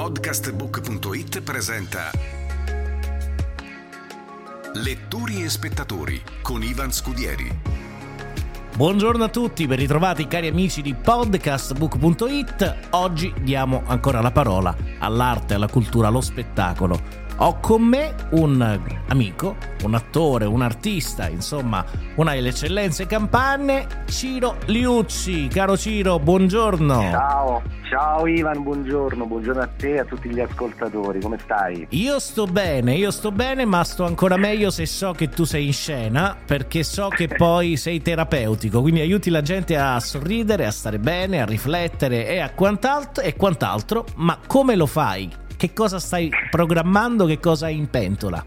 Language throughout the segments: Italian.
Podcastbook.it presenta Lettori e spettatori con Ivan Scudieri. Buongiorno a tutti, ben ritrovati cari amici di podcastbook.it. Oggi diamo ancora la parola all'arte, alla cultura, allo spettacolo ho con me un amico, un attore, un artista, insomma, una delle eccellenze campane, Ciro Liucci. Caro Ciro, buongiorno. Ciao, ciao Ivan, buongiorno, buongiorno a te e a tutti gli ascoltatori, come stai? Io sto bene, io sto bene, ma sto ancora meglio se so che tu sei in scena, perché so che poi sei terapeutico, quindi aiuti la gente a sorridere, a stare bene, a riflettere e a quant'altro, e quant'altro ma come lo fai? che cosa stai programmando, che cosa hai in pentola?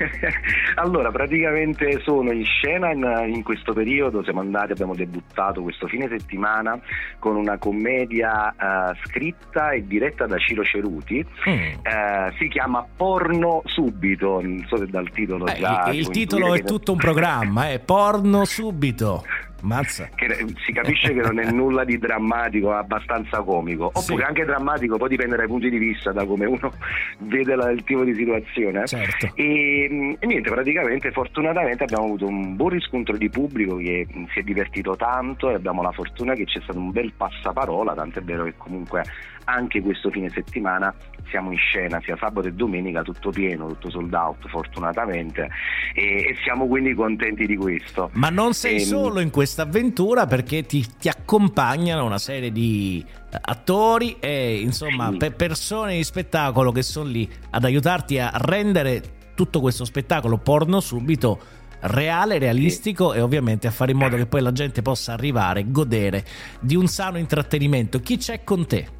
allora, praticamente sono in scena in, in, questo periodo, siamo andati, abbiamo debuttato questo fine settimana con una commedia uh, scritta e diretta da Ciro Ceruti, mm. uh, si chiama Porno Subito, non so se dal titolo eh, già... Il, il titolo è tutto un programma, è eh, Porno Subito. Mazza. Che si capisce che non è nulla di drammatico, è abbastanza comico. Oppure sì. anche drammatico, poi dipende dai punti di vista, da come uno vede la, il tipo di situazione. Certo. E, e, niente, praticamente fortunatamente abbiamo avuto un buon riscontro di pubblico che si è divertito tanto e abbiamo la fortuna che c'è stato un bel passaparola, tant'è vero che comunque anche questo fine settimana siamo in scena, sia sabato e domenica, tutto pieno, tutto sold out fortunatamente e, e siamo quindi contenti di questo. Ma non sei e, ehm, solo in questa avventura perché ti, ti accompagnano una serie di eh, attori e insomma sì. pe- persone di spettacolo che sono lì ad aiutarti a rendere tutto questo spettacolo porno subito reale, realistico sì. e ovviamente a fare in modo che poi la gente possa arrivare, godere di un sano intrattenimento. Chi c'è con te?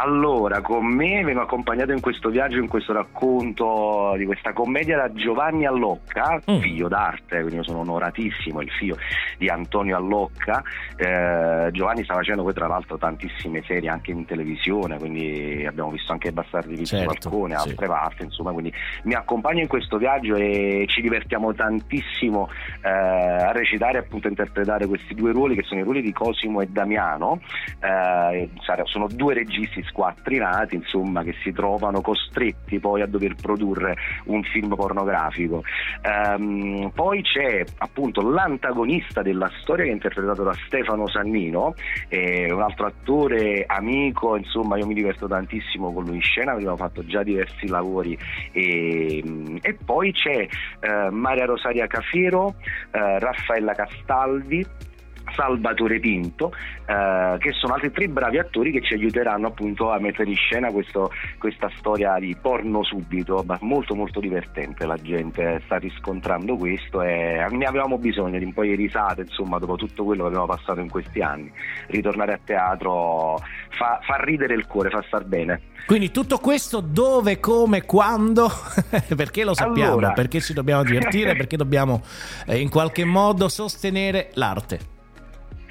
Allora, con me vengo accompagnato in questo viaggio, in questo racconto di questa commedia da Giovanni Allocca, mm. figlio d'arte, quindi io sono onoratissimo, il figlio di Antonio Allocca. Eh, Giovanni sta facendo poi tra l'altro tantissime serie anche in televisione, quindi abbiamo visto anche Bastardi di certo, Balcone, altre sì. parti, insomma, quindi mi accompagno in questo viaggio e ci divertiamo tantissimo eh, a recitare, appunto a interpretare questi due ruoli che sono i ruoli di Cosimo e Damiano. Eh, sono due registi squattrinati insomma, che si trovano costretti poi a dover produrre un film pornografico. Um, poi c'è appunto l'antagonista della storia che è interpretato da Stefano Sannino, un altro attore amico, insomma io mi diverto tantissimo con lui in scena, abbiamo fatto già diversi lavori e, e poi c'è uh, Maria Rosaria Cafiero, uh, Raffaella Castaldi, Salvatore Pinto, eh, che sono altri tre bravi attori che ci aiuteranno appunto a mettere in scena questo, questa storia di porno subito, molto molto divertente, la gente sta riscontrando questo e ne avevamo bisogno di un po' di risate, insomma, dopo tutto quello che abbiamo passato in questi anni. Ritornare a teatro fa, fa ridere il cuore, fa star bene. Quindi tutto questo dove, come, quando? perché lo sappiamo, allora... perché ci dobbiamo divertire, perché dobbiamo eh, in qualche modo sostenere l'arte.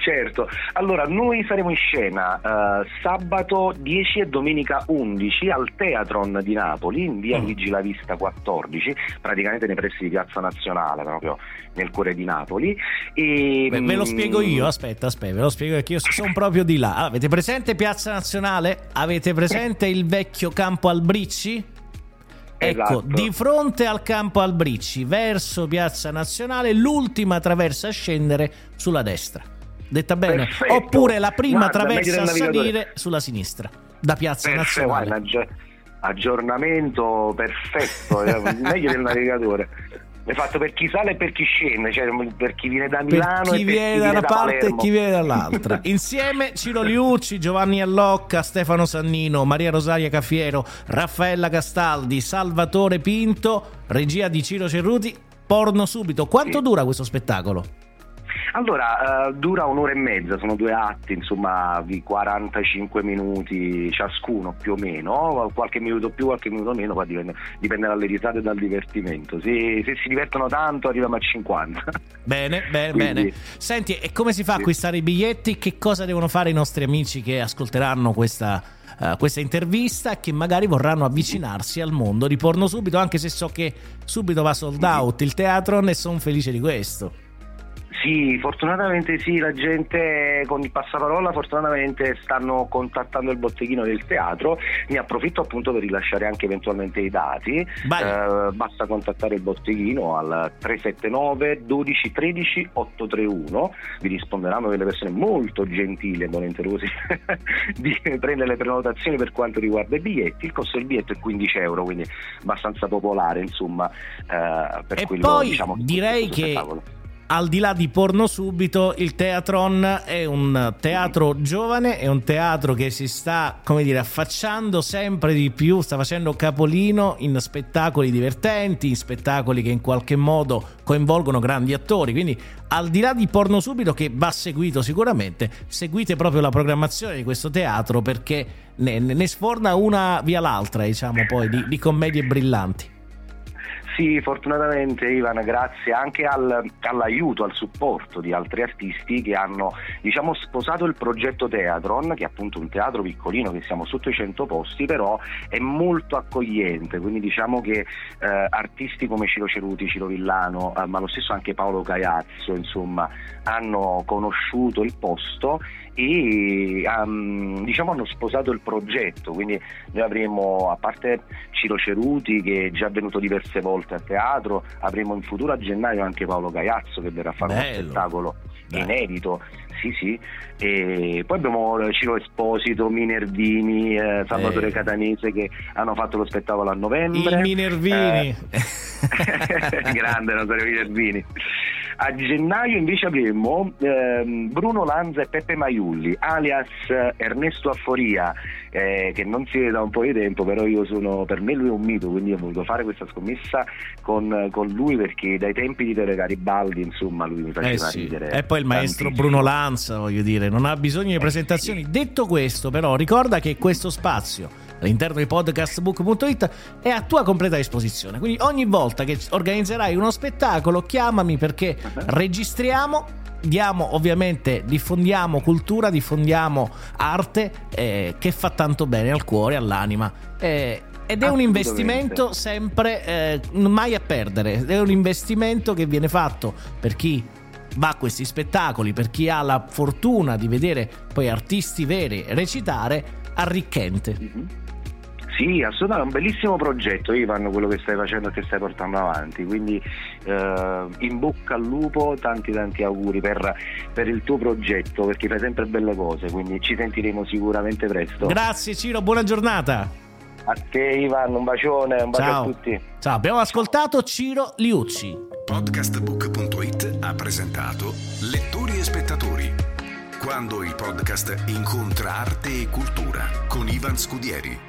Certo, allora noi saremo in scena uh, sabato 10 e domenica 11 al Teatron di Napoli in via mm. Luigi La Vista 14, praticamente nei pressi di Piazza Nazionale, proprio nel cuore di Napoli. E, Beh, ve lo mm, spiego io, aspetta, aspetta, ve lo spiego perché io sono proprio di là. Allora, avete presente Piazza Nazionale? Avete presente il vecchio campo Albricci? Ecco, esatto. di fronte al campo Albricci, verso Piazza Nazionale, l'ultima traversa a scendere sulla destra detta bene? Perfetto. Oppure la prima Guarda, traversa a salire sulla sinistra, da Piazza Perfetto, Nazionale. Guarda, aggiornamento perfetto, meglio del navigatore. È fatto per chi sale e per chi scende, cioè per chi viene da Milano per chi e viene chi da una da parte Palermo. e chi viene dall'altra. Insieme Ciro Liucci, Giovanni Allocca, Stefano Sannino, Maria Rosaria Cafiero, Raffaella Castaldi, Salvatore Pinto, regia di Ciro Cerruti. Porno subito. Quanto sì. dura questo spettacolo? Allora, uh, dura un'ora e mezza, sono due atti, insomma, di 45 minuti ciascuno più o meno, qualche minuto più, qualche minuto meno, poi dipende, dipende dalle risate e dal divertimento. Se, se, si divertono tanto arriviamo a 50. Bene, bene, Quindi, bene. Senti, e come si fa a acquistare i biglietti? Che cosa devono fare i nostri amici che ascolteranno questa, uh, questa intervista che magari vorranno avvicinarsi al mondo di porno subito, anche se so che subito va sold out il teatro e sono felice di questo. Sì, fortunatamente sì, la gente con il passaparola fortunatamente stanno contattando il botteghino del teatro, ne approfitto appunto per rilasciare anche eventualmente i dati, eh, basta contattare il botteghino al 379 12 13 831, vi risponderanno delle persone molto gentili e volenterose di prendere le prenotazioni per quanto riguarda i biglietti, il costo del biglietto è 15 euro, quindi abbastanza popolare insomma eh, per e quello poi diciamo direi che al di là di porno subito, il Teatron è un teatro giovane, è un teatro che si sta, come dire, affacciando sempre di più, sta facendo capolino in spettacoli divertenti, in spettacoli che in qualche modo coinvolgono grandi attori. Quindi, al di là di porno subito, che va seguito sicuramente, seguite proprio la programmazione di questo teatro perché ne, ne sforna una via l'altra, diciamo, poi di, di commedie brillanti. Sì, fortunatamente Ivan, grazie anche al, all'aiuto, al supporto di altri artisti che hanno diciamo, sposato il progetto Teatron, che è appunto un teatro piccolino che siamo sotto i 100 posti, però è molto accogliente, quindi diciamo che eh, artisti come Ciro Ceruti, Ciro Villano, eh, ma lo stesso anche Paolo Gaiazzo, insomma, hanno conosciuto il posto e um, diciamo hanno sposato il progetto, quindi noi avremo, a parte Ciro Ceruti che è già venuto diverse volte a teatro, avremo in futuro a gennaio anche Paolo Gaiazzo che verrà a fare Bello. uno spettacolo Bello. inedito. Sì, sì. E poi abbiamo Ciro Esposito, Minervini, eh, Salvatore eh. Catanese che hanno fatto lo spettacolo a novembre. I Minervini. Eh, grande Rosario Minervini. A gennaio invece avremo ehm, Bruno Lanza e Peppe Maiulli, alias eh, Ernesto Afforia, eh, che non si vede da un po' di tempo, però io sono, per me lui è un mito, quindi ho voluto fare questa scommessa con, con lui perché dai tempi di Tele Garibaldi, insomma, lui mi faceva eh sì. ridere. E poi il maestro tantissimo. Bruno Lanza, voglio dire, non ha bisogno di eh presentazioni. Sì. Detto questo, però, ricorda che questo spazio all'interno di podcastbook.it è a tua completa disposizione. Quindi ogni volta che organizzerai uno spettacolo, chiamami perché registriamo diamo ovviamente diffondiamo cultura diffondiamo arte eh, che fa tanto bene al cuore all'anima eh, ed è un investimento sempre eh, mai a perdere è un investimento che viene fatto per chi va a questi spettacoli per chi ha la fortuna di vedere poi artisti veri recitare arricchente mm-hmm. Sì, assolutamente, è un bellissimo progetto Ivan quello che stai facendo e che stai portando avanti, quindi eh, in bocca al lupo, tanti tanti auguri per, per, il tuo progetto perché fai sempre belle cose, quindi ci sentiremo sicuramente presto. Grazie Ciro, buona giornata. A te Ivan, un bacione, un bacio Ciao. a tutti. Ciao, abbiamo ascoltato Ciro Liucci. Podcastbook.it ha presentato Lettori e spettatori. Quando il podcast incontra arte e cultura con Ivan Scudieri.